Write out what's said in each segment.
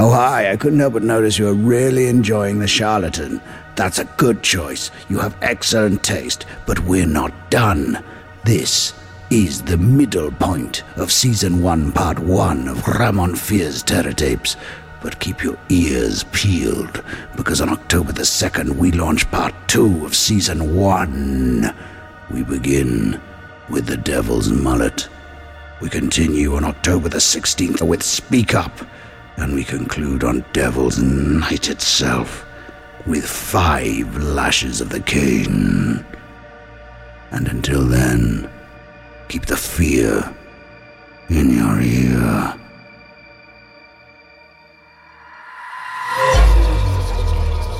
Oh, hi, I couldn't help but notice you're really enjoying The Charlatan. That's a good choice. You have excellent taste, but we're not done. This is the middle point of Season 1, Part 1 of Ramon Fear's Terror Tapes. But keep your ears peeled, because on October the 2nd, we launch Part 2 of Season 1. We begin with The Devil's Mullet. We continue on October the 16th with Speak Up and we conclude on Devil's Night itself with five lashes of the cane. And until then, keep the fear in your ear.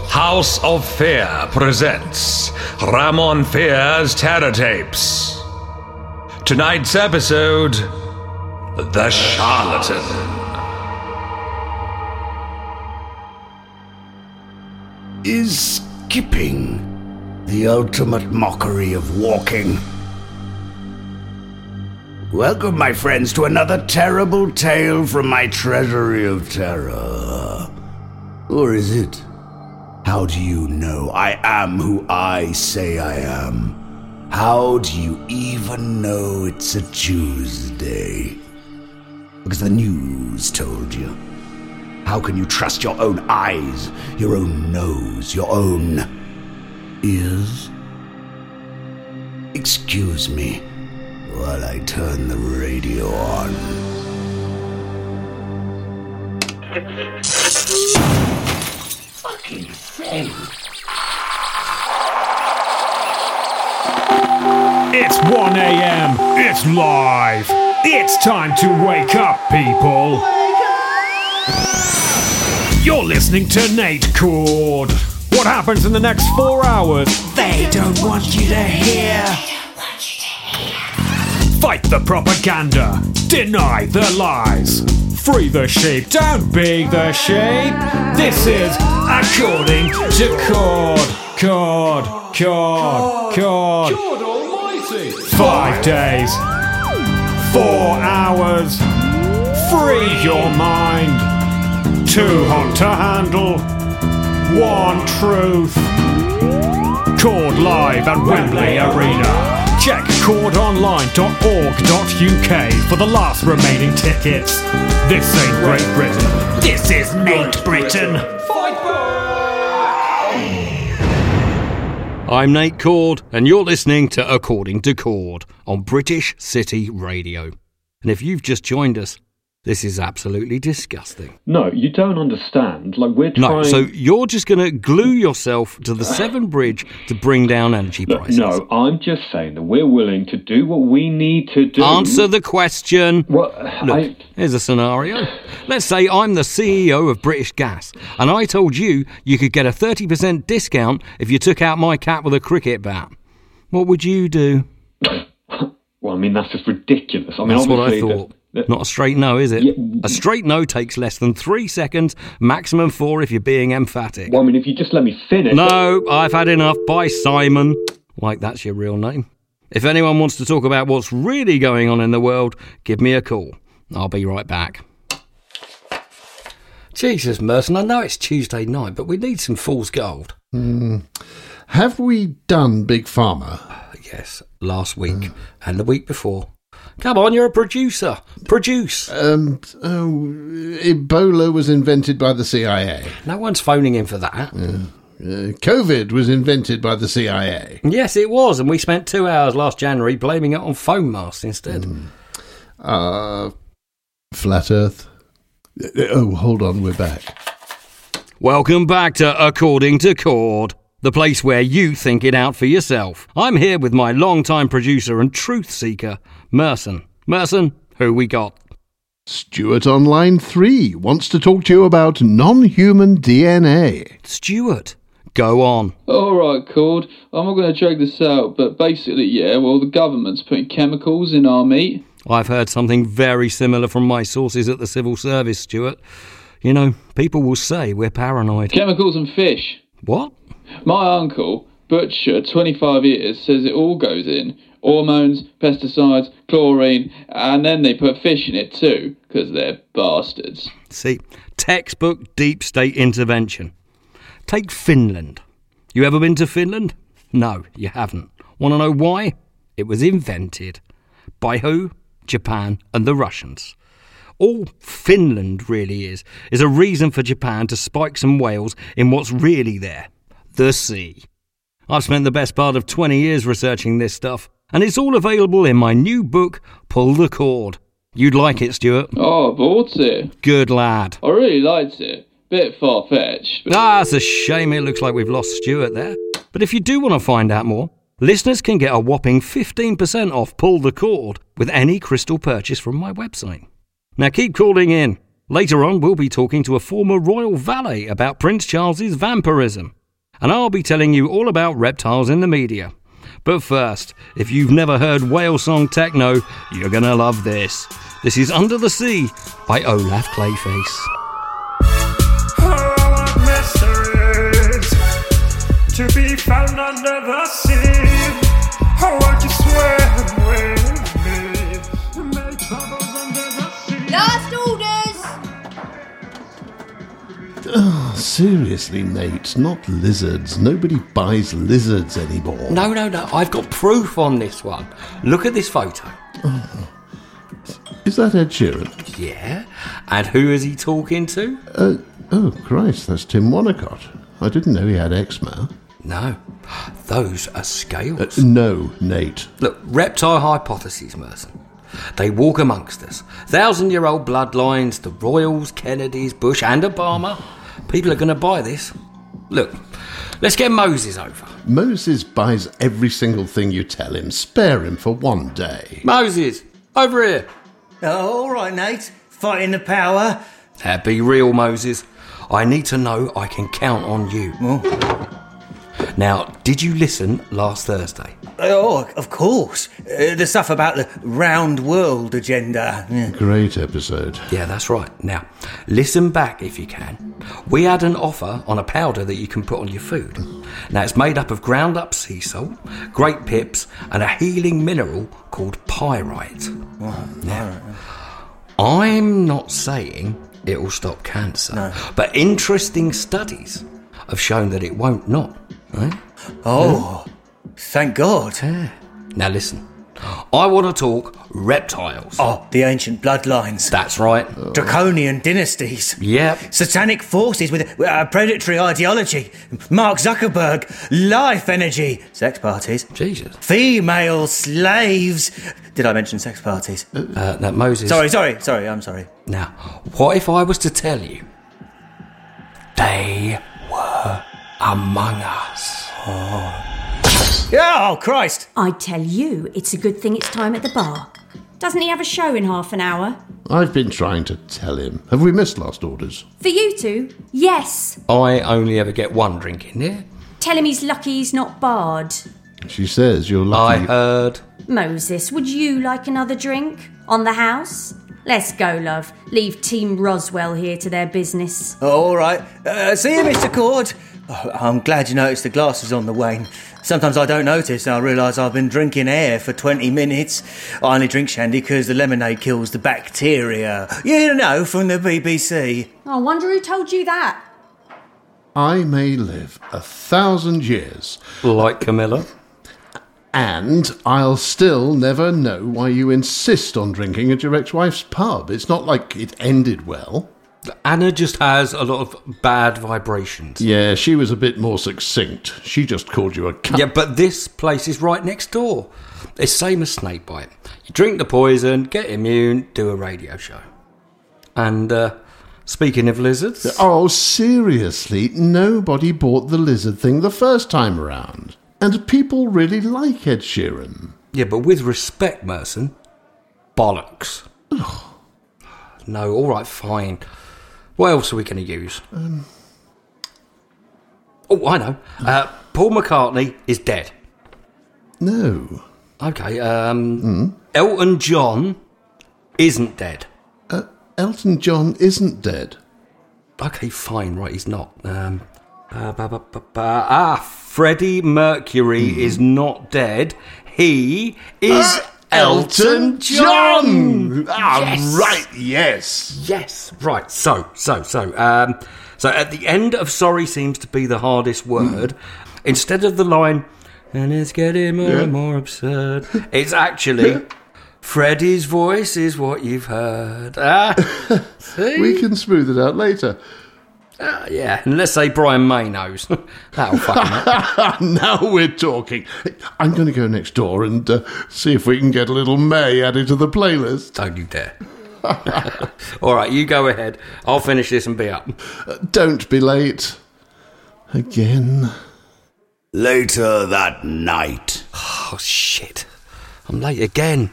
House of Fear presents Ramon Fear's Terror Tapes. Tonight's episode The Charlatan. Is skipping the ultimate mockery of walking? Welcome, my friends, to another terrible tale from my treasury of terror. Or is it? How do you know I am who I say I am? How do you even know it's a Tuesday? Because the news told you. How can you trust your own eyes, your own nose, your own ears? Excuse me while I turn the radio on. Fucking thing. It's 1 a.m. It's live. It's time to wake up, people. You're listening to Nate Cord. What happens in the next four hours? They don't want you to hear. Fight the propaganda. Deny the lies. Free the sheep. Don't be the sheep. This is according to Cord. Cord. Cord. Cord. God almighty! Five days. Four hours. Free your mind. Hot to handle. One truth. Cord Live at Wembley Arena. Check cordonline.org.uk for the last remaining tickets. This ain't Great Britain. This is Nate Britain. Fight back! I'm Nate Cord, and you're listening to According to Cord on British City Radio. And if you've just joined us, this is absolutely disgusting. No, you don't understand. Like we're trying. No, so you're just going to glue yourself to the Severn Bridge to bring down energy prices. no, I'm just saying that we're willing to do what we need to do. Answer the question. Well, Look, I, here's a scenario. Let's say I'm the CEO of British Gas, and I told you you could get a 30% discount if you took out my cat with a cricket bat. What would you do? well, I mean that's just ridiculous. I mean, That's what I thought. th- Not a straight no, is it? A straight no takes less than three seconds, maximum four if you're being emphatic. Well, I mean, if you just let me finish. No, I've had enough. Bye, Simon. Like that's your real name. If anyone wants to talk about what's really going on in the world, give me a call. I'll be right back. Jesus, Merson, I know it's Tuesday night, but we need some fool's gold. Hmm. Have we done Big Pharma? Yes, last week and the week before. Come on, you're a producer. Produce. Um, oh, Ebola was invented by the CIA. No one's phoning in for that. Uh, COVID was invented by the CIA. Yes, it was, and we spent two hours last January blaming it on foam masks instead. Uh, flat Earth. Uh, Oh, hold on, we're back. Welcome back to According to Cord, the place where you think it out for yourself. I'm here with my longtime producer and truth seeker, Merson. Merson, who we got? Stuart on line three wants to talk to you about non-human DNA. Stuart, go on. All right, Cord. I'm not going to drag this out, but basically, yeah. Well, the government's putting chemicals in our meat. I've heard something very similar from my sources at the civil service, Stuart. You know, people will say we're paranoid. Chemicals and fish. What? My uncle, butcher, 25 years, says it all goes in. Hormones, pesticides, chlorine, and then they put fish in it too, because they're bastards. See, textbook deep state intervention. Take Finland. You ever been to Finland? No, you haven't. Want to know why? It was invented. By who? Japan and the Russians. All Finland really is, is a reason for Japan to spike some whales in what's really there the sea. I've spent the best part of 20 years researching this stuff, and it's all available in my new book, Pull the Cord. You'd like it, Stuart. Oh, I bought it. Good lad. I really liked it. Bit far fetched. But... Ah, it's a shame it looks like we've lost Stuart there. But if you do want to find out more, listeners can get a whopping 15% off Pull the Cord with any crystal purchase from my website. Now keep calling in. Later on, we'll be talking to a former royal valet about Prince Charles's vampirism. And I'll be telling you all about reptiles in the media. But first, if you've never heard whale song techno, you're gonna love this. This is Under the Sea by Olaf Clayface. to be found under the sea. Oh, seriously, Nate, not lizards. Nobody buys lizards anymore. No, no, no. I've got proof on this one. Look at this photo. Is that Ed Sheeran? Yeah. And who is he talking to? Uh, oh, Christ, that's Tim Wanacott. I didn't know he had eczema. No. Those are scales. Uh, no, Nate. Look, reptile hypothesis, Merson. They walk amongst us. Thousand year old bloodlines, the Royals, Kennedys, Bush, and Obama. People are going to buy this. Look, let's get Moses over. Moses buys every single thing you tell him. Spare him for one day. Moses, over here. Oh, all right, Nate. Fighting the power. Uh, be real, Moses. I need to know I can count on you. Now, did you listen last Thursday? Oh, of course. Uh, the stuff about the round world agenda. Yeah. Great episode. Yeah, that's right. Now, listen back if you can. We had an offer on a powder that you can put on your food. Now, it's made up of ground up sea salt, grape pips, and a healing mineral called pyrite. Now, I'm not saying it will stop cancer, but interesting studies have shown that it won't not. Right? Oh, eh? thank God. Eh? Now listen, I want to talk reptiles. Oh, the ancient bloodlines. That's right. Draconian dynasties. Yep. Satanic forces with a predatory ideology. Mark Zuckerberg. Life energy. Sex parties. Jesus. Female slaves. Did I mention sex parties? Uh, that Moses. Sorry, sorry, sorry, I'm sorry. Now, what if I was to tell you they were among us? Yeah, oh, Christ. I tell you, it's a good thing it's time at the bar. Doesn't he have a show in half an hour? I've been trying to tell him. Have we missed last orders? For you two? Yes. I only ever get one drink in here. Tell him he's lucky he's not barred. She says you're lucky. I lucky. heard. Moses, would you like another drink? On the house? Let's go, love. Leave Team Roswell here to their business. Oh, all right. Uh, see you, Mr. Cord. Oh, I'm glad you noticed the glasses on the wane. Sometimes I don't notice and I realise I've been drinking air for 20 minutes. I only drink shandy because the lemonade kills the bacteria. You know, from the BBC. I wonder who told you that. I may live a thousand years. Like Camilla. And I'll still never know why you insist on drinking at your ex wife's pub. It's not like it ended well. Anna just has a lot of bad vibrations. Yeah, she was a bit more succinct. She just called you a cunt. Yeah, but this place is right next door. It's same as snakebite. You drink the poison, get immune, do a radio show. And uh, speaking of lizards, Oh, seriously, nobody bought the lizard thing the first time around. And people really like Ed Sheeran. yeah, but with respect, Merson, bollocks. no, all right, fine. What else are we going to use? Um, Oh, I know. Uh, Paul McCartney is dead. no. Okay. Um, Hmm? Elton John isn't dead. Uh, Elton John isn't dead. Okay, fine. Right, he's not. Um. Ah, Freddie Mercury Hmm. is not dead. He is Uh, Elton John. Ah, Yes. right, yes. Yes, right. So, so, so. Um, so at the end of "Sorry" seems to be the hardest word. Instead of the line, "and it's getting more Yeah. and more absurd," it's actually. Freddie's voice is what you've heard. Ah, see? We can smooth it out later. Ah, yeah, and let's say Brian May knows. That'll fuck him up. now we're talking. I'm going to go next door and uh, see if we can get a little May added to the playlist. Don't you dare. All right, you go ahead. I'll finish this and be up. Uh, don't be late. Again. Later that night. Oh, shit. I'm late again.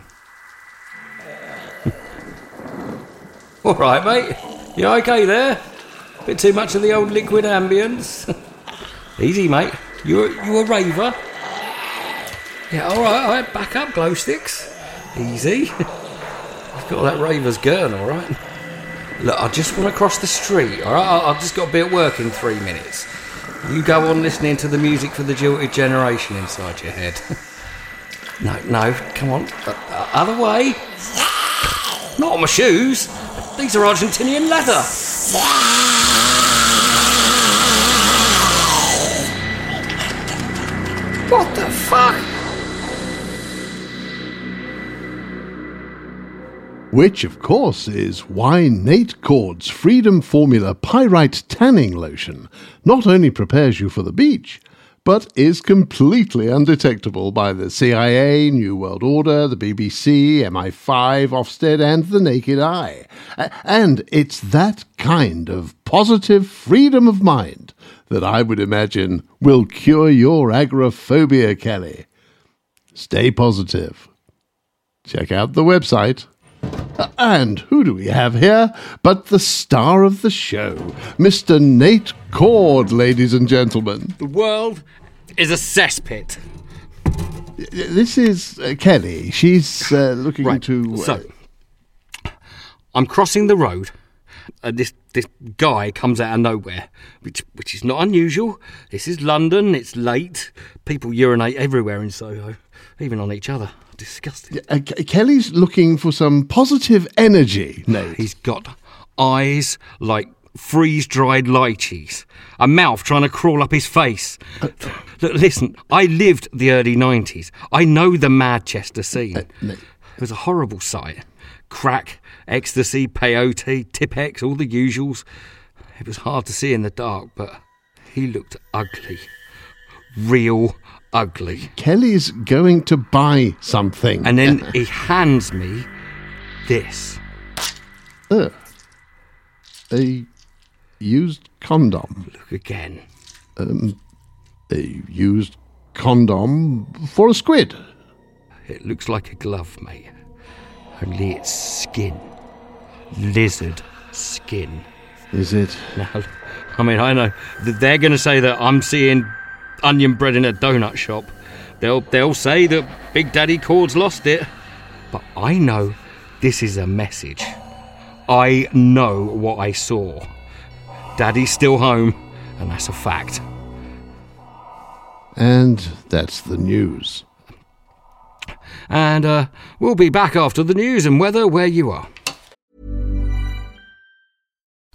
All right, mate. You okay there? Bit too much of the old liquid ambience. Easy, mate. You you a raver? Yeah, all right, all right. Back up, glow sticks. Easy. You've got that raver's gurn, all right. Look, I just want to cross the street, all right? I- I've just got to be at work in three minutes. You go on listening to the music for the jilted generation inside your head. no, no, come on. Uh, uh, other way. Not on my shoes. These are Argentinian leather. What the fuck? Which, of course, is why Nate Cord's Freedom Formula Pyrite Tanning Lotion not only prepares you for the beach, but is completely undetectable by the CIA, New World Order, the BBC, MI5, Ofsted, and the naked eye. And it's that kind of positive freedom of mind that I would imagine will cure your agoraphobia, Kelly. Stay positive. Check out the website. And who do we have here but the star of the show, Mr. Nate Cord, ladies and gentlemen? The world is a cesspit. This is uh, Kelly. She's uh, looking Right, to. uh, So, I'm crossing the road. And this this guy comes out of nowhere, which which is not unusual. This is London. It's late. People urinate everywhere in Soho, even on each other. Disgusting. uh, Kelly's looking for some positive energy, No, He's got eyes like freeze dried lychees, a mouth trying to crawl up his face. Look, listen, I lived the early 90s. I know the Manchester scene. It was a horrible sight. Crack, ecstasy, peyote, Tipex, all the usuals. It was hard to see in the dark, but he looked ugly. Real ugly. Kelly's going to buy something. And then he hands me this. Uh, a used condom. Look again. Um, a used condom for a squid. It looks like a glove, mate. Only it's skin. Lizard skin. Is it? Now, I mean, I know that they're going to say that I'm seeing onion bread in a donut shop. They'll they'll say that Big Daddy Cord's lost it. But I know this is a message. I know what I saw. Daddy's still home, and that's a fact. And that's the news. And uh, we'll be back after the news and weather where you are.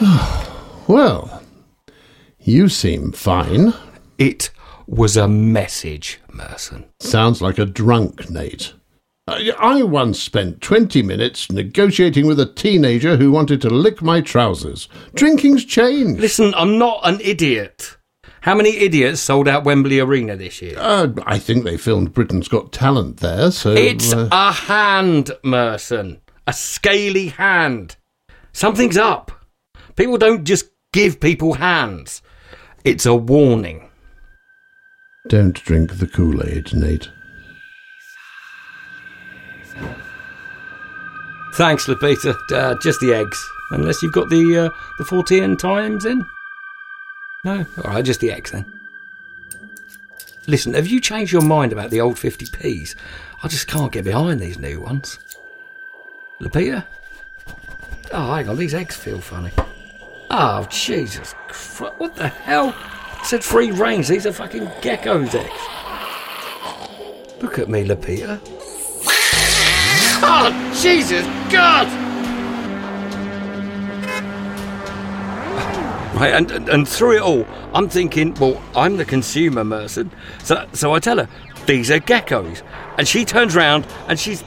Well, you seem fine. It was a message, Merson. Sounds like a drunk, Nate. I I once spent 20 minutes negotiating with a teenager who wanted to lick my trousers. Drinking's changed. Listen, I'm not an idiot. How many idiots sold out Wembley Arena this year? Uh, I think they filmed Britain's Got Talent there, so. It's uh, a hand, Merson. A scaly hand. Something's up. People don't just give people hands. It's a warning. Don't drink the Kool Aid, Nate. Thanks, Lupita. Uh, just the eggs. Unless you've got the uh, the 14 times in. No? Alright, just the eggs then. Listen, have you changed your mind about the old 50p's? I just can't get behind these new ones. Lupita? Oh, hang on, these eggs feel funny. Oh, Jesus Christ. What the hell? It said free range. These are fucking gecko's eggs. Look at me, Lupita. Oh, Jesus God! Right, and, and, and through it all, I'm thinking, well, I'm the consumer, Merson. So, so I tell her, these are geckos. And she turns round and she's.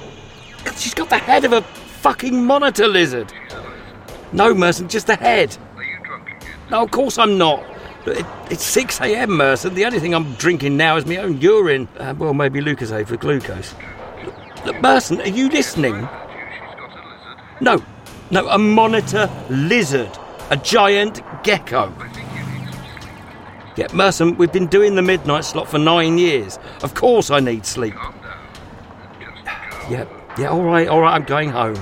She's got the head of a fucking monitor lizard. No, Merson, just the head. No, of course I'm not. It, it's 6 a.m., Merson. The only thing I'm drinking now is my own urine. Uh, well, maybe Lucozade for glucose. Look, Merson, are you listening? No, no, a monitor lizard. A giant gecko. Yeah, Merson, we've been doing the midnight slot for nine years. Of course I need sleep. Yeah, yeah, all right, all right, I'm going home.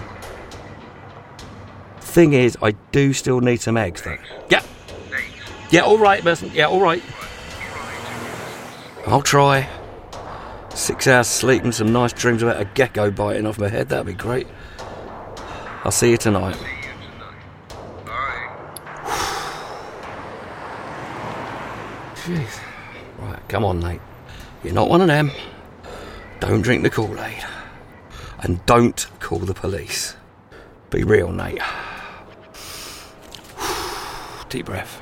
Thing is, I do still need some eggs, though. Yeah. Yeah, all right, Merson. Yeah, all right. I'll try. Six hours sleep and some nice dreams about a gecko biting off my head. That'd be great. I'll see you tonight. Jeez. Right, come on, Nate. You're not one of them. Don't drink the Kool Aid. And don't call the police. Be real, Nate. Deep breath.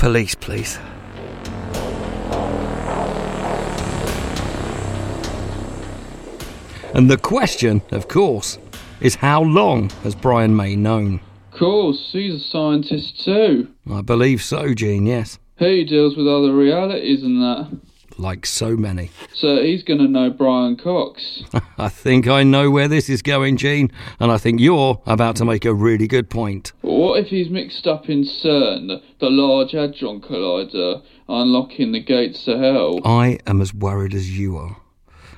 Police, please. And the question, of course, is how long has Brian May known? Of course, he's a scientist too. I believe so, Gene, yes. He deals with other realities and that. Like so many. So he's going to know Brian Cox. I think I know where this is going, Gene, and I think you're about to make a really good point. What if he's mixed up in CERN, the, Large Hadron Collider, unlocking the gates to hell? I am as worried as you are.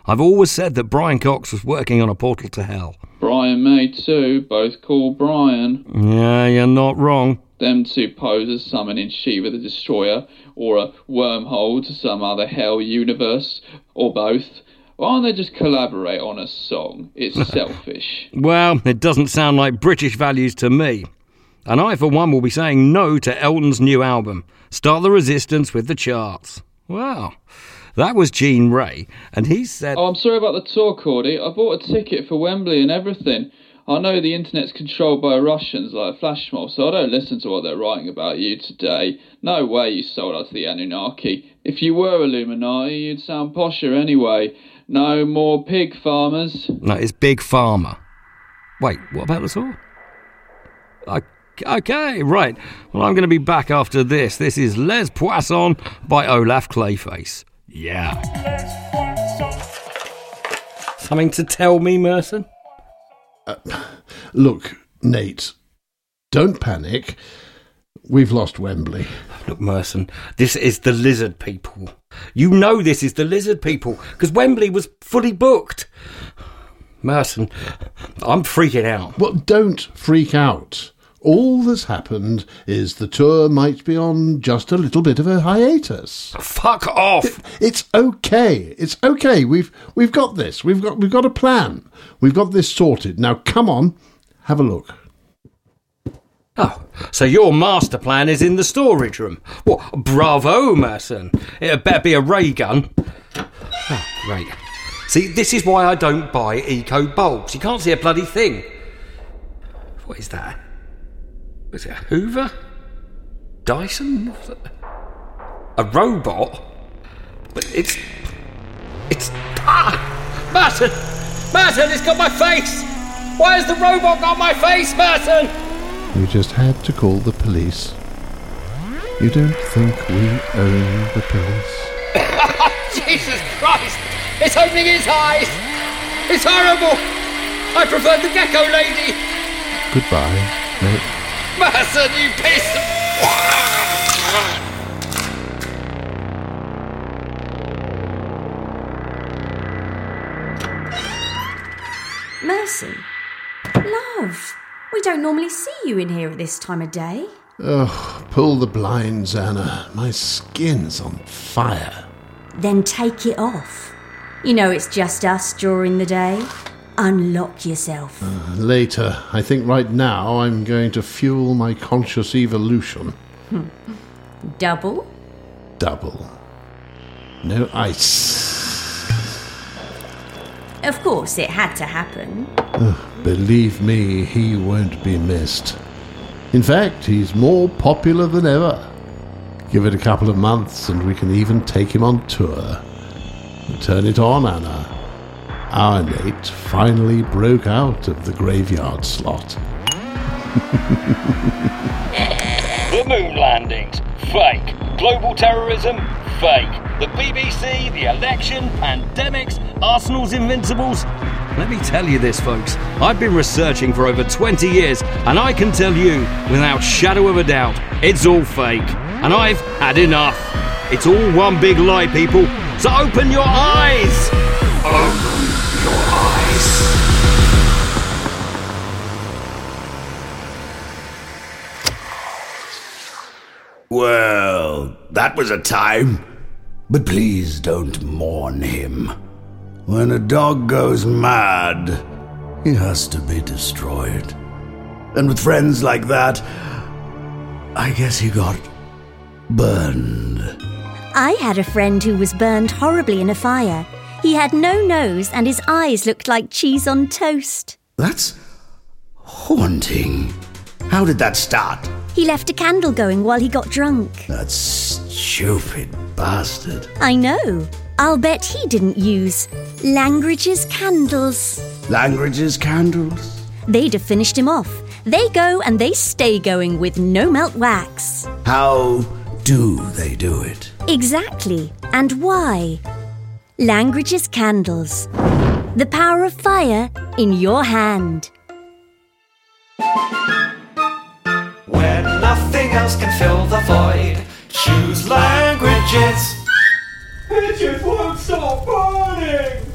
I've always said that Brian Cox was working on a portal to hell. Brian May too, both called Brian. Yeah, you're not wrong. Them two posers summoning Shiva the Destroyer, or a wormhole to some other hell universe, or both. Why don't they just collaborate on a song? It's selfish. Well, it doesn't sound like British values to me. And I, for one, will be saying no to Elton's new album, Start the Resistance with the Charts. Wow. That was Gene Ray, and he said. Oh, I'm sorry about the tour, Cordy. I bought a ticket for Wembley and everything. I know the internet's controlled by Russians like a flash mob, so I don't listen to what they're writing about you today. No way you sold out to the Anunnaki. If you were Illuminati, you'd sound posher anyway. No more pig farmers. No, it's Big Pharma. Wait, what about the tour? O- Okay, right. Well, I'm going to be back after this. This is Les Poisson by Olaf Clayface. Yeah. Something to tell me, Merson? Uh, look, Nate, don't panic. We've lost Wembley. Look, Merson, this is the lizard people. You know this is the lizard people because Wembley was fully booked. Merson, I'm freaking out. Well, don't freak out. All that's happened is the tour might be on just a little bit of a hiatus. Fuck off. it's okay. It's okay. We've we've got this. We've got we've got a plan. We've got this sorted. Now come on, have a look. Oh, so your master plan is in the storage room. Well, bravo, Merson. It had better be a ray gun. Ah, oh, great. See, this is why I don't buy eco bulbs. You can't see a bloody thing. What is that? Was it a Hoover? Dyson? A robot? But it's. It's. Ah! Merson! Merson, it's got my face! Why has the robot got my face, Merson? You just had to call the police. You don't think we own the police? Jesus Christ! It's opening its eyes! It's horrible! I prefer the gecko lady! Goodbye, Nate. Merson, you piece of. Mercy. Love. We don't normally see you in here at this time of day. Oh, pull the blinds, Anna. My skin's on fire. Then take it off. You know it's just us during the day. Unlock yourself. Uh, later. I think right now I'm going to fuel my conscious evolution. Double? Double. No ice. Of course, it had to happen. Believe me, he won't be missed. In fact, he's more popular than ever. Give it a couple of months and we can even take him on tour. Turn it on, Anna. Our Nate finally broke out of the graveyard slot. The moon landings, fake. Global terrorism, fake. The BBC, the election, pandemics, Arsenal's invincibles. Let me tell you this, folks. I've been researching for over 20 years, and I can tell you, without shadow of a doubt, it's all fake. And I've had enough. It's all one big lie, people. So open your eyes! Open that was a time. But please don't mourn him. When a dog goes mad, he has to be destroyed. And with friends like that, I guess he got burned. I had a friend who was burned horribly in a fire. He had no nose and his eyes looked like cheese on toast. That's haunting. How did that start? He left a candle going while he got drunk. That stupid bastard. I know. I'll bet he didn't use Langridge's candles. Langridge's candles? They'd have finished him off. They go and they stay going with no melt wax. How do they do it? Exactly. And why? Langridge's candles. The power of fire in your hand. When nothing else can fill the void, choose Langridge's. It just won't stop burning.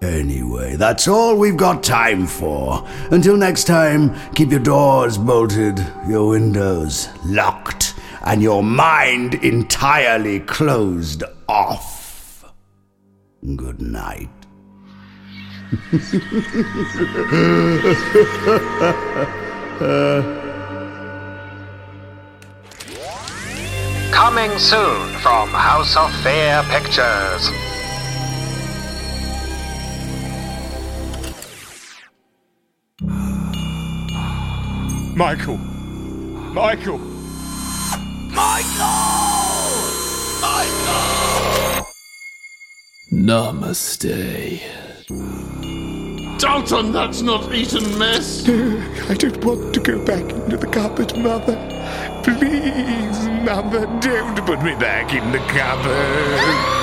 Anyway, that's all we've got time for. Until next time, keep your doors bolted, your windows locked, and your mind entirely closed off. Good night. Coming soon from House of Fear Pictures. Michael. Michael. Michael! Michael! Namaste. Dalton, that's not eaten mess. I don't want to go back into the cupboard, Mother. Please, Mother, don't put me back in the cupboard.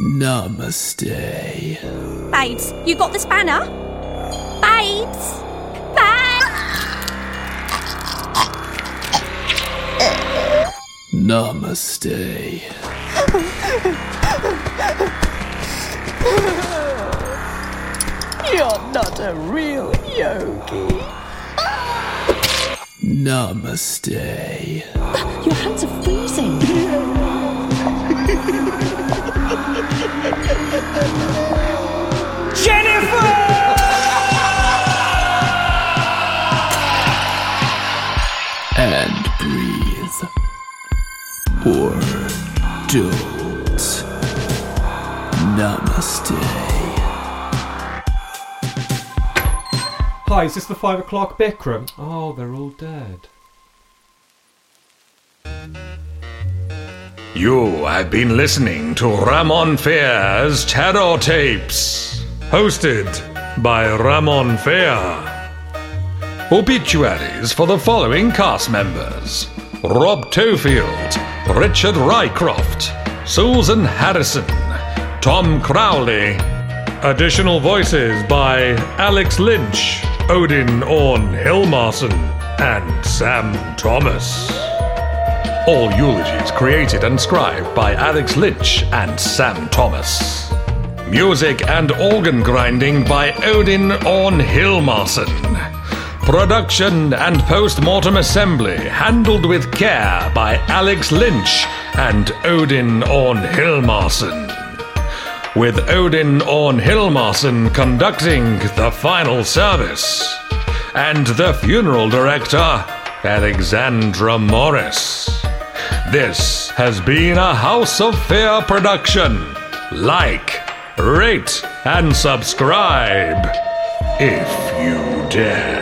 Namaste. Babes, you got the spanner? Babes! Babes! Namaste. You're not a real yogi. Namaste. Your hands are freezing. Jennifer! and breathe. Or don't. Namaste. Hi, is this the five o'clock Bikram? Oh, they're all dead. You have been listening to Ramon Fear's Terror Tapes, hosted by Ramon Fair. Obituaries for the following cast members Rob Tofield, Richard Rycroft, Susan Harrison, Tom Crowley. Additional voices by Alex Lynch, Odinn Orn Hilmarsson, and Sam Thomas. All eulogies created and scribed by Alex Lynch and Sam Thomas. Music and organ grinding by Odinn Orn Hilmarsson. Production and post-mortem assembly handled with care by Alex Lynch and Odinn Orn Hilmarsson. With Odinn Orn Hilmarsson conducting the final service. And the funeral director, Alexandra Morris. This has been a House of Fear production. Like, rate, and subscribe if you dare.